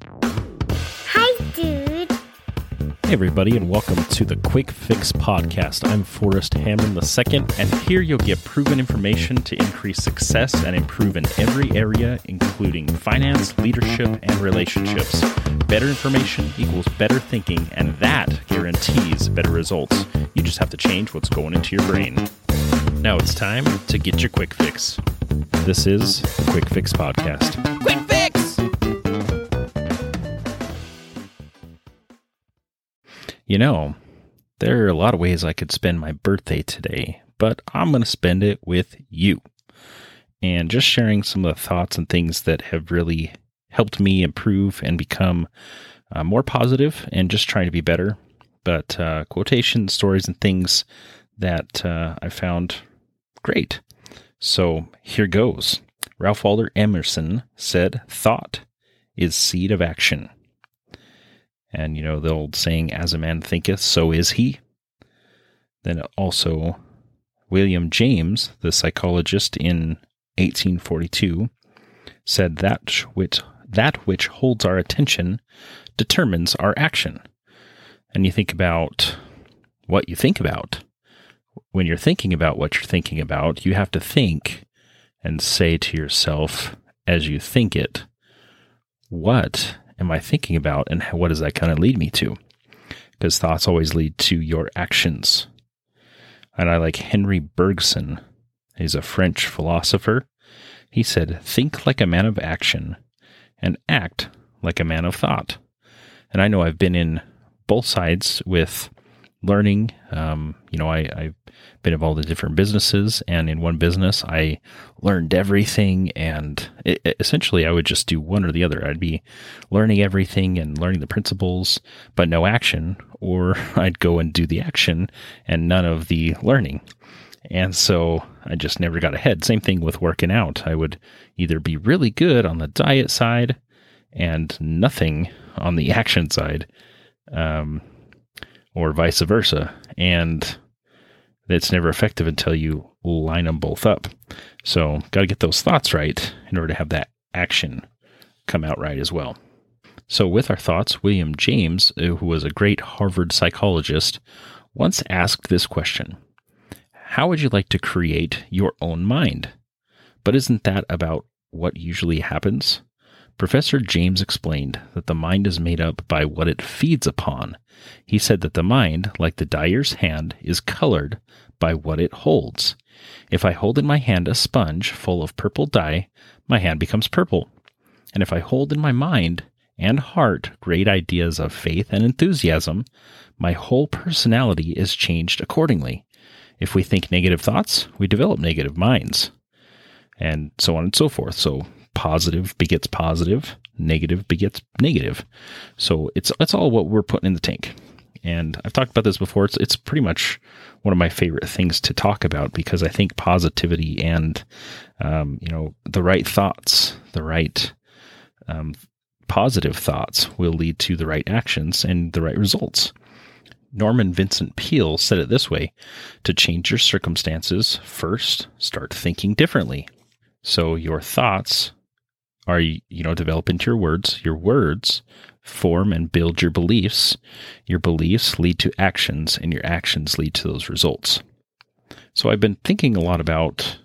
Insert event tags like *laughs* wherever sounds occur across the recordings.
Hi, dude. Hey, everybody, and welcome to the Quick Fix Podcast. I'm Forrest Hammond II, and here you'll get proven information to increase success and improve in every area, including finance, leadership, and relationships. Better information equals better thinking, and that guarantees better results. You just have to change what's going into your brain. Now it's time to get your quick fix. This is the Quick Fix Podcast. Quick You know, there are a lot of ways I could spend my birthday today, but I'm going to spend it with you and just sharing some of the thoughts and things that have really helped me improve and become uh, more positive and just trying to be better. But uh, quotations, stories, and things that uh, I found great. So here goes. Ralph Waldo Emerson said, Thought is seed of action. And, you know, the old saying, as a man thinketh, so is he. Then also, William James, the psychologist in 1842, said that which, that which holds our attention determines our action. And you think about what you think about. When you're thinking about what you're thinking about, you have to think and say to yourself as you think it, what am I thinking about and what does that kind of lead me to? Because thoughts always lead to your actions. And I like Henry Bergson. He's a French philosopher. He said, Think like a man of action and act like a man of thought. And I know I've been in both sides with learning. Um, you know, I, I've been involved in different businesses, and in one business, I learned everything. And it, essentially, I would just do one or the other. I'd be learning everything and learning the principles, but no action, or *laughs* I'd go and do the action and none of the learning. And so I just never got ahead. Same thing with working out. I would either be really good on the diet side and nothing on the *laughs* action side. Um, or vice versa. And it's never effective until you line them both up. So, got to get those thoughts right in order to have that action come out right as well. So, with our thoughts, William James, uh, who was a great Harvard psychologist, once asked this question How would you like to create your own mind? But isn't that about what usually happens? Professor James explained that the mind is made up by what it feeds upon. He said that the mind, like the dyer's hand, is colored by what it holds. If I hold in my hand a sponge full of purple dye, my hand becomes purple. And if I hold in my mind and heart great ideas of faith and enthusiasm, my whole personality is changed accordingly. If we think negative thoughts, we develop negative minds, and so on and so forth. So positive begets positive, negative begets negative. So it's it's all what we're putting in the tank. And I've talked about this before. It's it's pretty much one of my favorite things to talk about because I think positivity and um, you know the right thoughts, the right um, positive thoughts will lead to the right actions and the right results. Norman Vincent Peale said it this way To change your circumstances, first start thinking differently. So your thoughts are, you know, develop into your words. Your words form and build your beliefs. Your beliefs lead to actions, and your actions lead to those results. So I've been thinking a lot about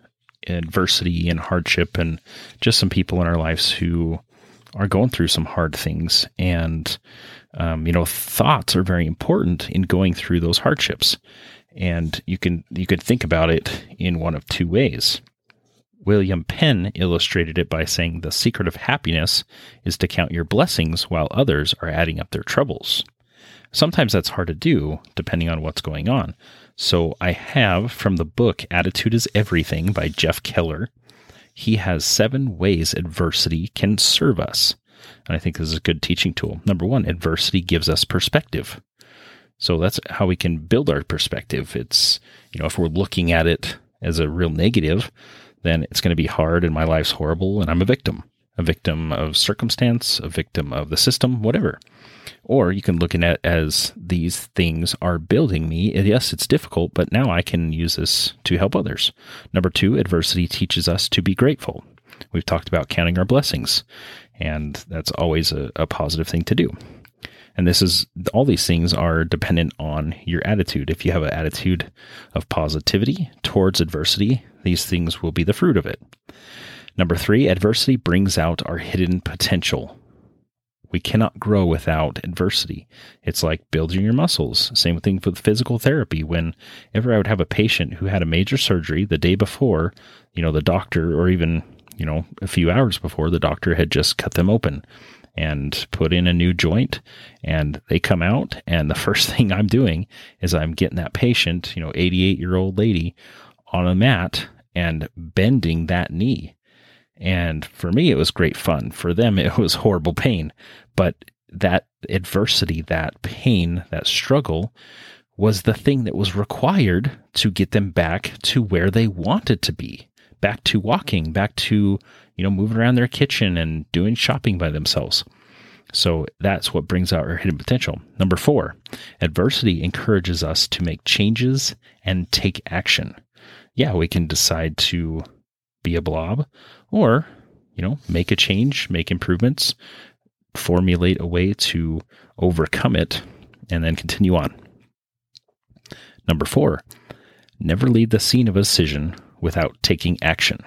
adversity and hardship and just some people in our lives who are going through some hard things. And, um, you know, thoughts are very important in going through those hardships. And you can, you can think about it in one of two ways. William Penn illustrated it by saying the secret of happiness is to count your blessings while others are adding up their troubles. Sometimes that's hard to do depending on what's going on. So I have from the book Attitude is Everything by Jeff Keller. He has seven ways adversity can serve us. And I think this is a good teaching tool. Number one, adversity gives us perspective. So that's how we can build our perspective. It's, you know, if we're looking at it as a real negative, then it's going to be hard and my life's horrible and I'm a victim, a victim of circumstance, a victim of the system, whatever. Or you can look at it as these things are building me. Yes, it's difficult, but now I can use this to help others. Number two, adversity teaches us to be grateful. We've talked about counting our blessings. And that's always a, a positive thing to do. And this is all these things are dependent on your attitude. If you have an attitude of positivity towards adversity, these things will be the fruit of it. Number three, adversity brings out our hidden potential. We cannot grow without adversity. It's like building your muscles. Same thing with physical therapy. Whenever I would have a patient who had a major surgery the day before, you know, the doctor, or even, you know, a few hours before, the doctor had just cut them open and put in a new joint and they come out and the *laughs* first thing I'm doing is I'm getting that patient, you know, 88 year old lady on a mat and bending that knee. And for me, it was great fun. For them, *laughs* it was horrible pain. But that adversity, that pain, that struggle was the thing that was required to get them back to where they wanted to be, back to walking, back to, you know, moving around their kitchen and doing shopping by themselves. So that's what brings out our hidden potential. Number four, adversity encourages us to make changes and take action. Yeah, we can decide to be a blob or, you know, make a change, make improvements, formulate a way to overcome it, and then continue on. Number four, never leave the scene of a decision without taking action.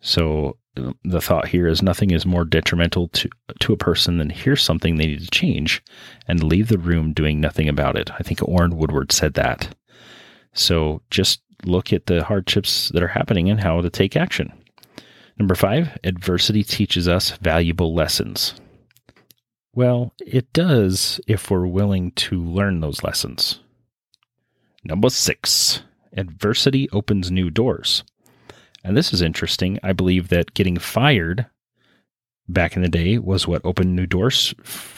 So the thought here is nothing is more detrimental to to a person than hear something they need to change and leave the room doing nothing about it. I think Orrin Woodward said that. So just look at the hardships that are happening and how to take action. Number five, adversity teaches us valuable lessons. Well, it does if we're willing to learn those lessons. Number six, adversity opens new doors. And this is interesting. I believe that getting fired back in the day was what opened new doors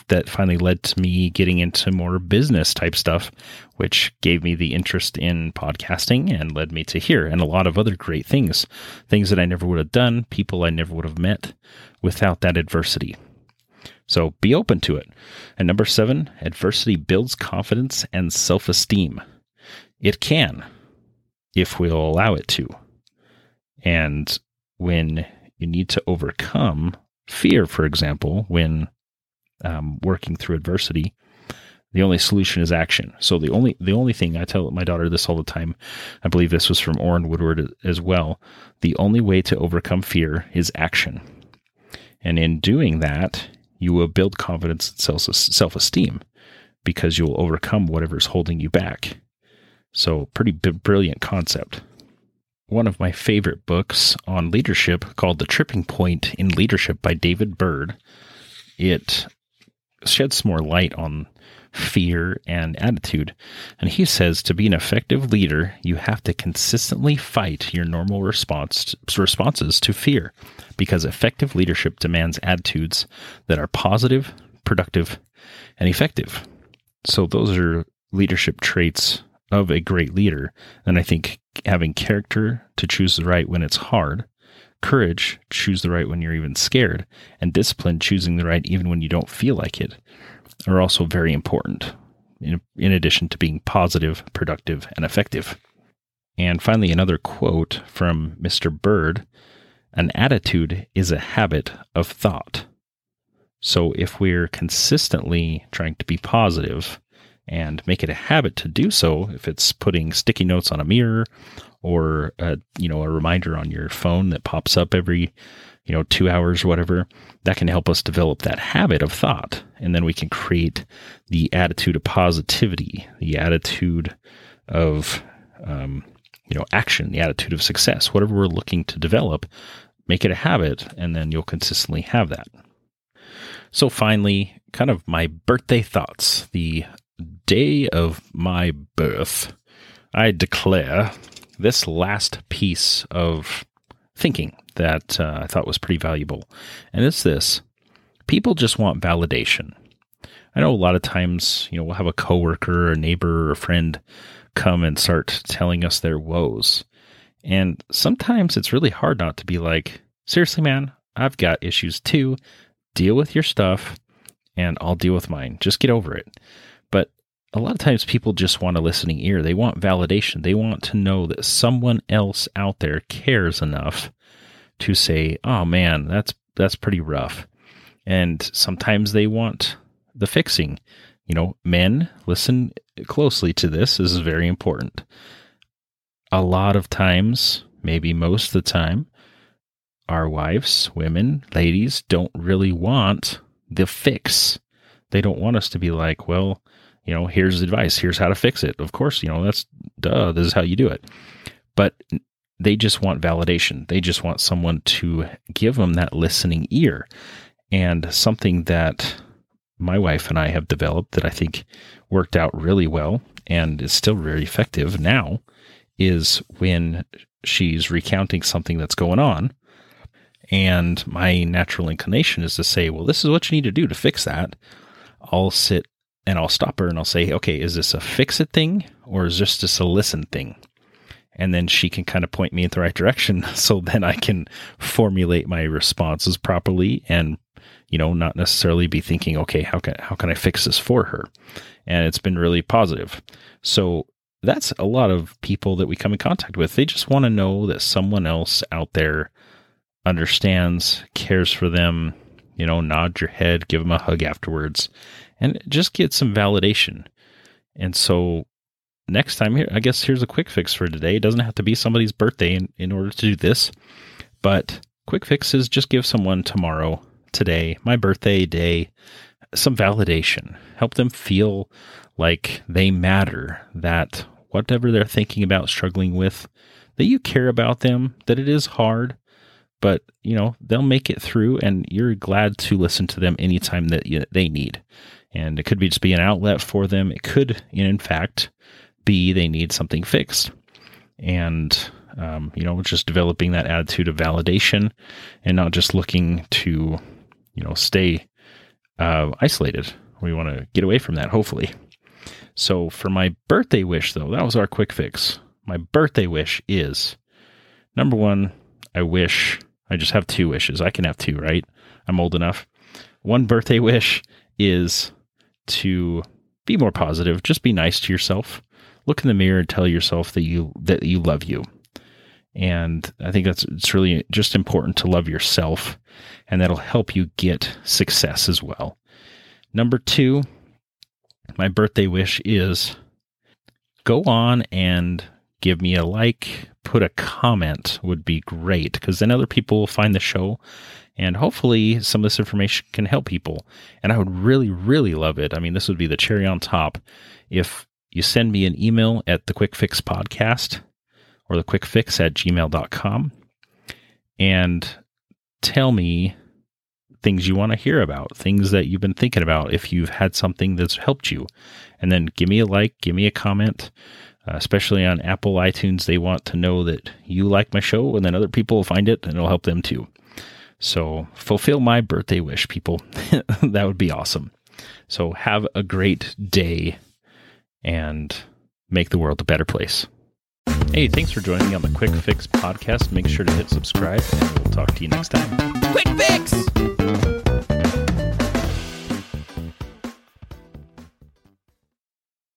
that finally led to me getting into more business type stuff, which gave me the interest in podcasting and led me to here and a lot of other great things. Things that I never would have done, people I never would have met without that adversity. So be open to it. And number seven, adversity builds confidence and self esteem. It can, if we'll allow it to. And when you need to overcome fear, for example, when um, working through adversity, the only solution is action. So the only the only thing I tell my daughter this all the time, I believe this was from Orrin Woodward as well. The only way to overcome fear is action, and in doing that, you will build confidence and self esteem because you will overcome whatever's holding you back. So, pretty b- brilliant concept one of my favorite books on leadership called The Tripping Point in Leadership by David Byrd. It sheds more light on fear and attitude. And he says to be an effective leader, you have to consistently fight your normal response responses to fear because effective leadership demands attitudes that are positive, productive, and effective. So those are leadership traits of a great leader. And I think having character to choose the right when it's hard, courage, choose the right when you're even scared, and discipline, choosing the right even when you don't feel like it, are also very important, in, in addition to being positive, productive, and effective. And finally, another quote from Mr. Byrd An attitude is a habit of thought. So if we're consistently trying to be positive, and make it a habit to do so if it's putting sticky notes on a mirror or a, you know a reminder on your phone that pops up every you know 2 hours or whatever. That can help us develop that habit of thought and then we can create the attitude of positivity the attitude of um, you know action the attitude of success. Whatever we're looking to develop make it a habit and then you'll consistently have that. So finally kind of my birthday thoughts the day of my birth, I declare this last piece of thinking that uh, I thought was pretty valuable. And it's this people just want validation. I know a lot of times, you know, we'll have a coworker, or a neighbor, or a friend come and start telling us their woes. And sometimes it's really hard not to be like, seriously, man, I've got issues too. Deal with your stuff and I'll deal with mine. Just get over it. But a lot of times people just want a listening ear. They want validation. They want to know that someone else out there cares enough to say, "Oh man, that's that's pretty rough. And sometimes they want the fixing. You know, men, listen closely to this. This is very important. A lot of times, maybe most of the time, our wives, women, ladies don't really want the fix. They don't want us to be like, well, you know, here's advice. Here's how to fix it. Of course, you know, that's duh. This is how you do it. But they just want validation. They just want someone to give them that listening ear. And something that my wife and I have developed that I think worked out really well and is still very effective now is when she's recounting something that's going on. And my natural inclination is to say, well, this is what you need to do to fix that. I'll sit and I'll stop her and I'll say, okay, is this a fix it thing or is this just a listen thing? And then she can kind of point me in the right direction *laughs* so then I can formulate my responses properly and you know, not necessarily be thinking, okay, how can how can I fix this for her? And it's been really positive. So that's a lot of people that we come in contact with. They just want to know that someone else out there understands, cares for them, you know, nod your head, give them a hug afterwards, and just get some validation. And so next time here, I guess here's a quick fix for today. It doesn't have to be somebody's birthday in, in order to do this, but quick fix is just give someone tomorrow today, my birthday day, some validation. Help them feel like they matter, that whatever they're thinking about, struggling with, that you care about them, that it is hard, but you know, they'll make it through and you're glad to listen to them anytime that you, they need. And it could be just be an outlet for them. It could, in fact, be they need something fixed. And um, you know, just developing that attitude of validation and not just looking to you know, stay uh, isolated. We want to get away from that, hopefully. So for my birthday wish, though, that was our quick fix. My birthday wish is number one, I wish I just have two wishes. I can have two, right? I'm old enough. One birthday wish is to be more positive. Just be nice to yourself. Look in the mirror and tell yourself that you that you love you. And I think that's it's really just important to love yourself, and that'll help you get success as well. Number two, my birthday wish is go on and give me a like, put a comment would be great because then other people will find the show and hopefully some of this information can help people. And I would really, really love it. I mean, this would be the cherry on top if you send me an email at the Quick Fix Podcast or the quick fix at gmail.com and tell me things you want to hear about, things that you've been thinking about if you've had something that's helped you. And then give me a like, give me a comment, uh, especially on Apple iTunes. They want to know that you like my show, and then other people will find it and it'll help them too. So fulfill my birthday wish, people. *laughs* that would be awesome. So have a great day and make the world a better place. Hey, thanks for joining me on the Quick Fix podcast. Make sure to hit subscribe, and we'll talk to you next time. Quick Fix!